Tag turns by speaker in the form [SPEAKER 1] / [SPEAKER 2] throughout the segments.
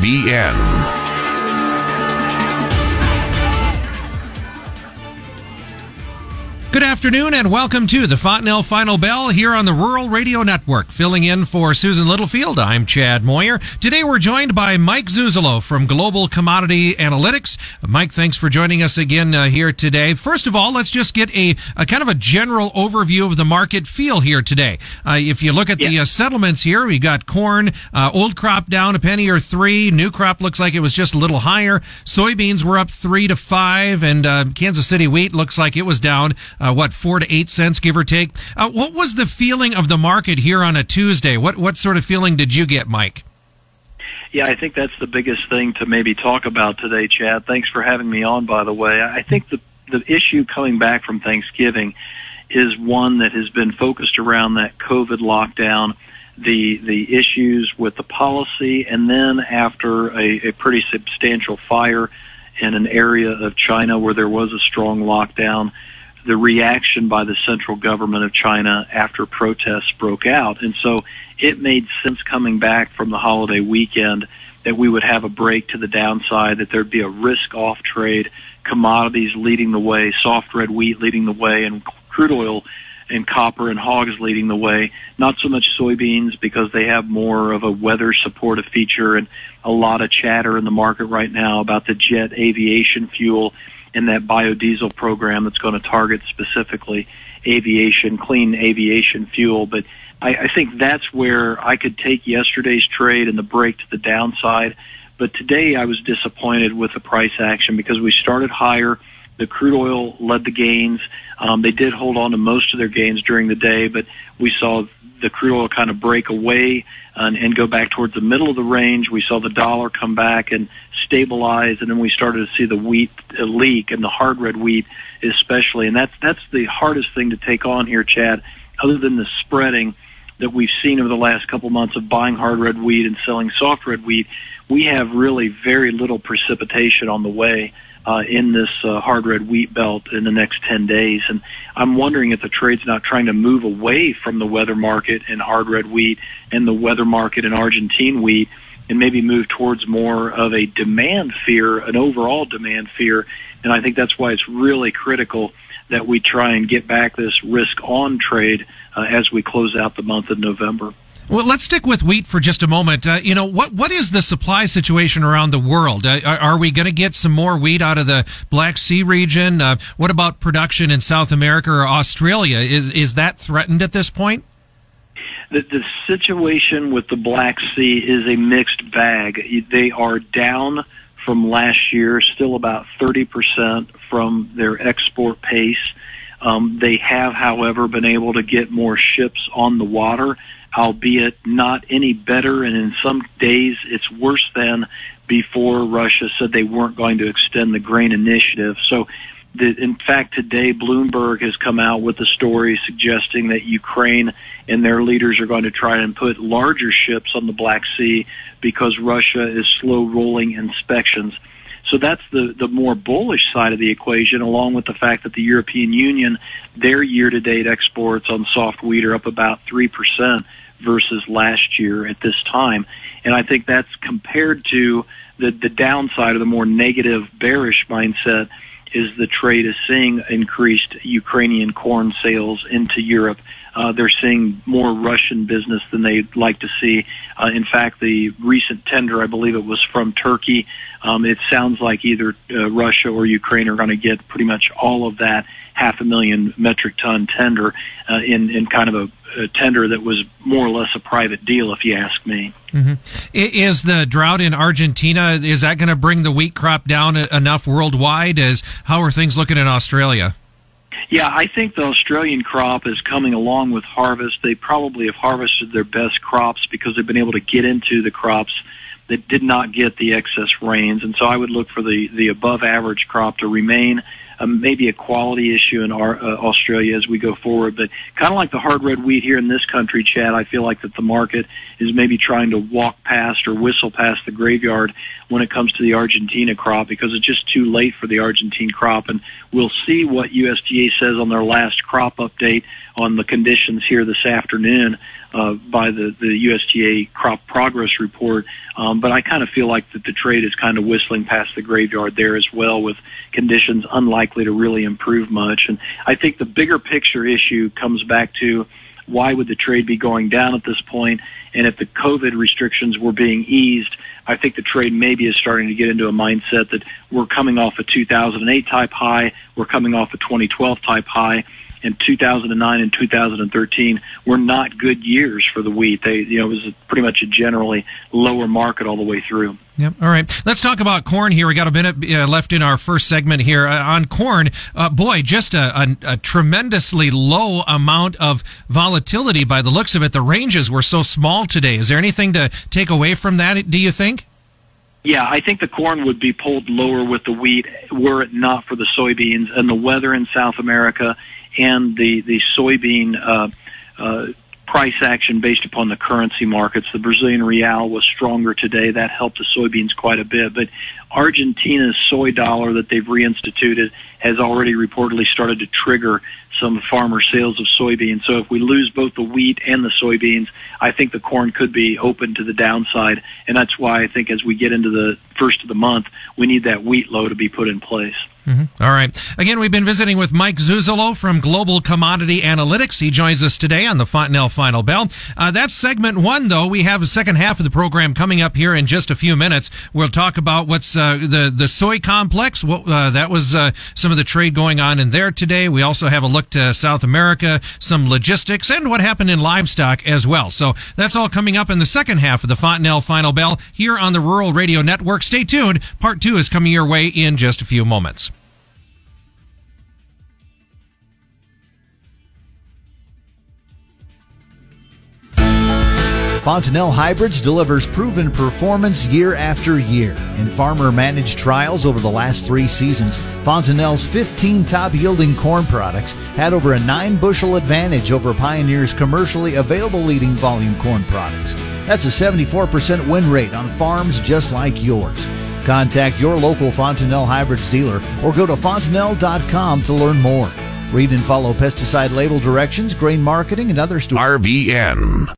[SPEAKER 1] VN.
[SPEAKER 2] Good afternoon and welcome to the Fontanelle Final Bell here on the Rural Radio Network. Filling in for Susan Littlefield, I'm Chad Moyer. Today we're joined by Mike Zuzolo from Global Commodity Analytics. Mike, thanks for joining us again uh, here today. First of all, let's just get a, a, kind of a general overview of the market feel here today. Uh, if you look at the uh, settlements here, we got corn, uh, old crop down a penny or three. New crop looks like it was just a little higher. Soybeans were up three to five and uh, Kansas City wheat looks like it was down uh, what four to eight cents, give or take. Uh, what was the feeling of the market here on a Tuesday? What what sort of feeling did you get, Mike?
[SPEAKER 3] Yeah, I think that's the biggest thing to maybe talk about today, Chad. Thanks for having me on, by the way. I think the the issue coming back from Thanksgiving is one that has been focused around that COVID lockdown, the the issues with the policy, and then after a, a pretty substantial fire in an area of China where there was a strong lockdown, the reaction by the central government of China after protests broke out. And so it made sense coming back from the holiday weekend that we would have a break to the downside, that there'd be a risk off trade, commodities leading the way, soft red wheat leading the way, and crude oil and copper and hogs leading the way. Not so much soybeans because they have more of a weather supportive feature and a lot of chatter in the market right now about the jet aviation fuel in that biodiesel program that's going to target specifically aviation, clean aviation fuel. But I, I think that's where I could take yesterday's trade and the break to the downside. But today I was disappointed with the price action because we started higher. The crude oil led the gains. Um, they did hold on to most of their gains during the day, but we saw the crude oil kind of break away uh, and, and go back towards the middle of the range. We saw the dollar come back and stabilize, and then we started to see the wheat uh, leak and the hard red wheat especially. And that's that's the hardest thing to take on here, Chad. Other than the spreading that we've seen over the last couple months of buying hard red wheat and selling soft red wheat, we have really very little precipitation on the way uh, in this uh, hard red wheat belt in the next 10 days. And I'm wondering if the trade's not trying to move away from the weather market in hard red wheat and the weather market in Argentine wheat and maybe move towards more of a demand fear, an overall demand fear. And I think that's why it's really critical that we try and get back this risk on trade uh, as we close out the month of November.
[SPEAKER 2] Well, let's stick with wheat for just a moment. Uh, you know, what what is the supply situation around the world? Uh, are, we going to get some more wheat out of the Black Sea region? Uh, what about production in South America or Australia? Is is that threatened at this point?
[SPEAKER 3] The, the situation with the Black Sea is a mixed bag. They are down from last year, still about 30% from their export pace. Um, they have, however, been able to get more ships on the water albeit not any better, and in some days it's worse than before Russia said they weren't going to extend the grain initiative. So, the, in fact, today Bloomberg has come out with a story suggesting that Ukraine and their leaders are going to try and put larger ships on the Black Sea because Russia is slow rolling inspections. So that's the, the more bullish side of the equation, along with the fact that the European Union, their year to date exports on soft wheat are up about 3% versus last year at this time. And I think that's compared to the, the downside of the more negative, bearish mindset is the trade is seeing increased Ukrainian corn sales into Europe. Uh, they're seeing more Russian business than they'd like to see. Uh, in fact, the recent tender, I believe it was from Turkey. Um, it sounds like either uh, Russia or Ukraine are going to get pretty much all of that half a million metric ton tender uh, in in kind of a, a, tender that was more or less a private deal, if you ask me.
[SPEAKER 2] Mm-hmm. Is the drought in Argentina is that going to bring the wheat crop down enough worldwide? As how are things looking in Australia?
[SPEAKER 3] Yeah, I think the Australian crop is coming along with harvest. They probably have harvested their best crops because they've been able to get into the crops that did not get the excess rains. And so I would look for the, the above average crop to remain um, maybe a quality issue in our, uh, Australia as we go forward. But kind of like the hard red wheat here in this country, Chad, I feel like that the market is maybe trying to walk past or whistle past the graveyard when it comes to the Argentina crop because it's just too late for the Argentine crop. And we'll see what USDA says on their last crop update on the conditions here this afternoon. Uh, by the, the USDA crop progress report. Um, but I kind of feel like that the trade is kind of whistling past the graveyard there as well with conditions unlikely to really improve much. And I think the bigger picture issue comes back to why would the trade be going down at this point? And if the COVID restrictions were being eased, I think the trade maybe is starting to get into a mindset that we're coming off a 2008 type high, we're coming off a 2012 type high, and 2009 and 2013 were not good years for the wheat. They, you know, it was pretty much a generally lower market all the way through.
[SPEAKER 2] Yep. All right. Let's talk about corn here. We got a minute uh, left in our first segment here uh, on corn. Uh, boy, just a, a, a, tremendously low amount of volatility by the looks of it. The ranges were so small today. Is there anything to take away from that? Do you think?
[SPEAKER 3] Yeah, I think the corn would be pulled lower with the wheat were it not for the soybeans and the weather in South America and the the soybean uh, uh, price action based upon the currency markets. The Brazilian real was stronger today. That helped the soybeans quite a bit. But Argentina's soy dollar that they've reinstituted has already reportedly started to trigger some farmer sales of soybeans. So if we lose both the wheat and the soybeans, I think the corn could be open to the downside. And that's why I think as we get into the first of the month, we need that wheat low to be put in place.
[SPEAKER 2] Mm-hmm. All right. Again, we've been visiting with Mike Zuzolo from Global Commodity Analytics. He joins us today on the Fontanelle Final Bell. Uh, that's segment one, though. We have a second half of the program coming up here in just a few minutes. We'll talk about what's uh, the the soy complex. What, uh, that was uh, some of the trade going on in there today. We also have a look to South America, some logistics, and what happened in livestock as well. So that's all coming up in the second half of the Fontanelle Final Bell here on the Rural Radio Network. Stay tuned. Part two is coming your way in just a few moments.
[SPEAKER 1] Fontanelle Hybrids delivers proven performance year after year. In farmer managed trials over the last three seasons, Fontanelle's 15 top yielding corn products had over a 9 bushel advantage over Pioneer's commercially available leading volume corn products. That's a 74% win rate on farms just like yours. Contact your local Fontanelle Hybrids dealer or go to fontanelle.com to learn more. Read and follow pesticide label directions, grain marketing, and other
[SPEAKER 4] stores. RVN.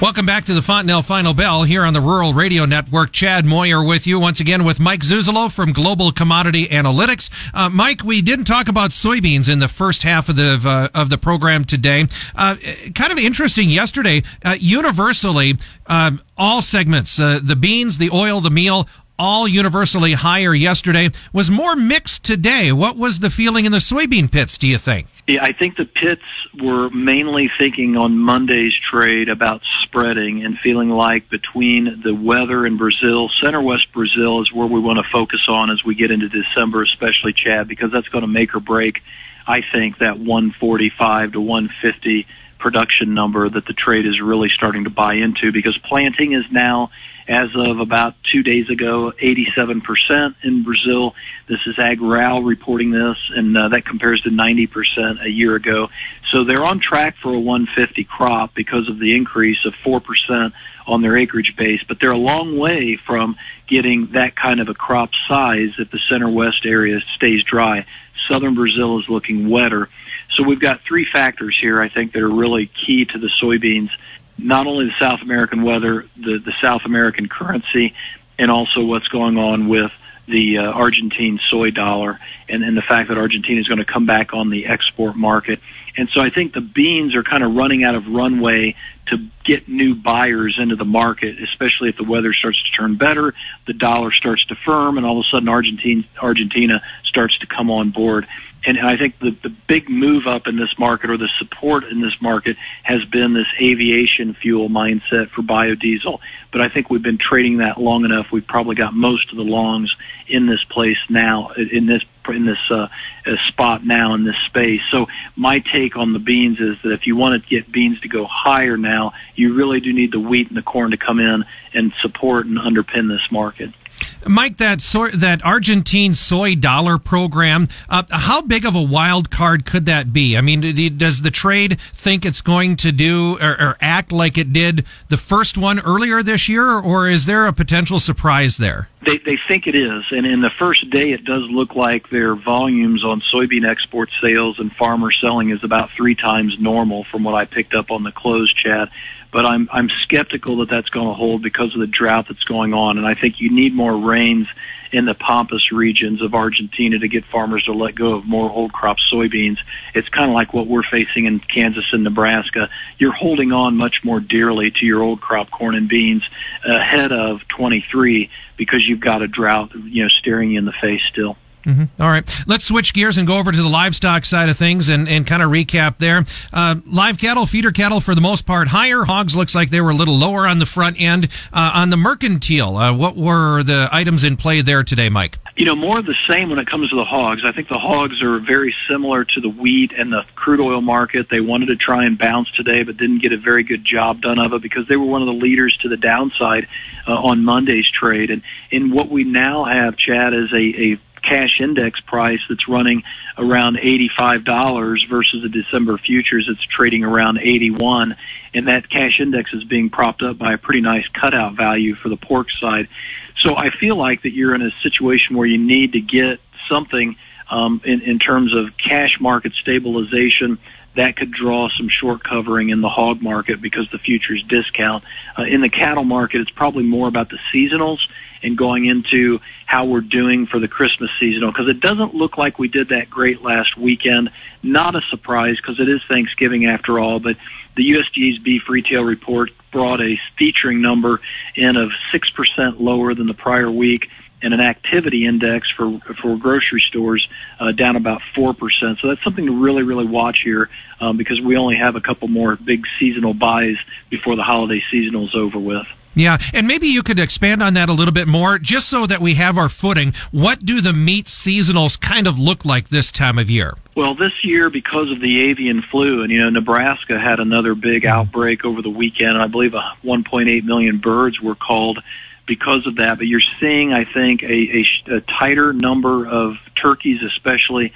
[SPEAKER 2] Welcome back to the Fontanelle Final Bell here on the Rural Radio Network. Chad Moyer with you once again with Mike Zuzolo from Global Commodity Analytics. Uh, Mike, we didn't talk about soybeans in the first half of the uh, of the program today. Uh, kind of interesting. Yesterday, uh, universally, um, all segments, uh, the beans, the oil, the meal, all universally higher yesterday, was more mixed today. What was the feeling in the soybean pits, do you think?
[SPEAKER 3] Yeah, I think the pits were mainly thinking on Monday's trade about spreading and feeling like between the weather in Brazil, center west Brazil is where we want to focus on as we get into December, especially Chad, because that's going to make or break, I think, that 145 to 150 production number that the trade is really starting to buy into because planting is now as of about two days ago, 87% in Brazil. This is AgRural reporting this, and uh, that compares to 90% a year ago. So they're on track for a 150 crop because of the increase of 4% on their acreage base, but they're a long way from getting that kind of a crop size if the center west area stays dry. Southern Brazil is looking wetter. So we've got three factors here, I think, that are really key to the soybeans not only the South American weather, the, the South American currency, and also what's going on with the uh, Argentine soy dollar and, and the fact that Argentina is going to come back on the export market. And so I think the beans are kind of running out of runway to get new buyers into the market, especially if the weather starts to turn better, the dollar starts to firm, and all of a sudden Argentina, Argentina starts to come on board and I think the, the big move up in this market or the support in this market has been this aviation fuel mindset for biodiesel. But I think we've been trading that long enough. We've probably got most of the longs in this place now, in this in this uh, uh, spot now in this space. So my take on the beans is that if you want to get beans to go higher now, you really do need the wheat and the corn to come in and support and underpin this market.
[SPEAKER 2] Mike, that soy, that Argentine soy dollar program, uh, how big of a wild card could that be? I mean, does the trade think it's going to do or, or act like it did the first one earlier this year, or is there a potential surprise there?
[SPEAKER 3] They, they think it is, and in the first day, it does look like their volumes on soybean export sales and farmer selling is about three times normal from what I picked up on the close chat but I'm I'm skeptical that that's going to hold because of the drought that's going on, and I think you need more rains in the pampas regions of Argentina to get farmers to let go of more old crop soybeans. It's kind of like what we're facing in Kansas and Nebraska. You're holding on much more dearly to your old crop corn and beans ahead of 23 because you've got a drought, you know, staring you in the face still.
[SPEAKER 2] Mm-hmm. All right. Let's switch gears and go over to the livestock side of things and, and kind of recap there. Uh, live cattle, feeder cattle, for the most part, higher. Hogs looks like they were a little lower on the front end. Uh, on the mercantile, uh, what were the items in play there today, Mike?
[SPEAKER 3] You know, more of the same when it comes to the hogs. I think the hogs are very similar to the wheat and the crude oil market. They wanted to try and bounce today, but didn't get a very good job done of it because they were one of the leaders to the downside uh, on Monday's trade. And, and what we now have, Chad, is a, a cash index price that's running around $85 versus the December futures that's trading around 81 and that cash index is being propped up by a pretty nice cutout value for the pork side. So I feel like that you're in a situation where you need to get something um, in, in terms of cash market stabilization that could draw some short covering in the hog market because the futures discount. Uh, in the cattle market, it's probably more about the seasonals and going into how we're doing for the Christmas seasonal because it doesn't look like we did that great last weekend. Not a surprise because it is Thanksgiving after all, but the USDA's beef retail report brought a featuring number in of 6% lower than the prior week and an activity index for for grocery stores uh, down about four percent. So that's something to really really watch here um, because we only have a couple more big seasonal buys before the holiday seasonal is over with.
[SPEAKER 2] Yeah, and maybe you could expand on that a little bit more, just so that we have our footing. What do the meat seasonals kind of look like this time of year?
[SPEAKER 3] Well, this year, because of the avian flu, and you know, Nebraska had another big mm-hmm. outbreak over the weekend, I believe uh, 1.8 million birds were called because of that. But you're seeing, I think, a, a, a tighter number of turkeys, especially,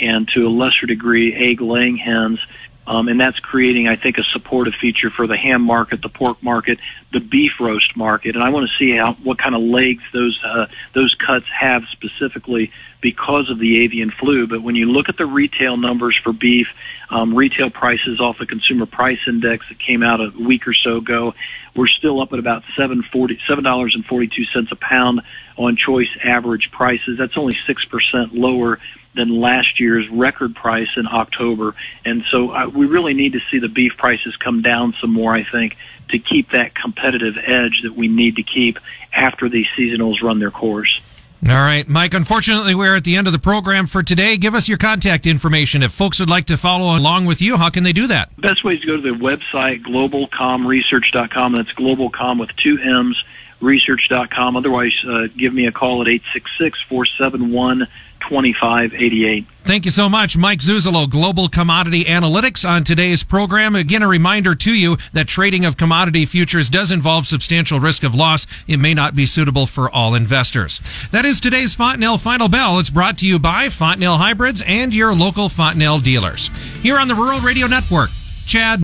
[SPEAKER 3] and to a lesser degree, egg-laying hens. Um, and that's creating, I think, a supportive feature for the ham market, the pork market, the beef roast market, and I want to see how what kind of legs those uh, those cuts have specifically because of the avian flu. But when you look at the retail numbers for beef, um, retail prices off the consumer price index that came out a week or so ago, we're still up at about seven forty seven dollars and forty two cents a pound on choice average prices. That's only six percent lower than last year's record price in October. And so uh, we really need to see the beef prices come down some more, I think, to keep that competitive edge that we need to keep after these seasonals run their course.
[SPEAKER 2] All right, Mike. Unfortunately, we're at the end of the program for today. Give us your contact information. If folks would like to follow along with you, how can they do that?
[SPEAKER 3] Best way is to go to the website, globalcomresearch.com. That's globalcom with two M's, research.com. Otherwise, uh, give me a call at 866 471 2588.
[SPEAKER 2] Thank you so much, Mike Zuzolo, Global Commodity Analytics, on today's program. Again, a reminder to you that trading of commodity futures does involve substantial risk of loss. It may not be suitable for all investors. That is today's Fontanelle Final Bell. It's brought to you by Fontanelle Hybrids and your local Fontanelle dealers. Here on the Rural Radio Network, Chad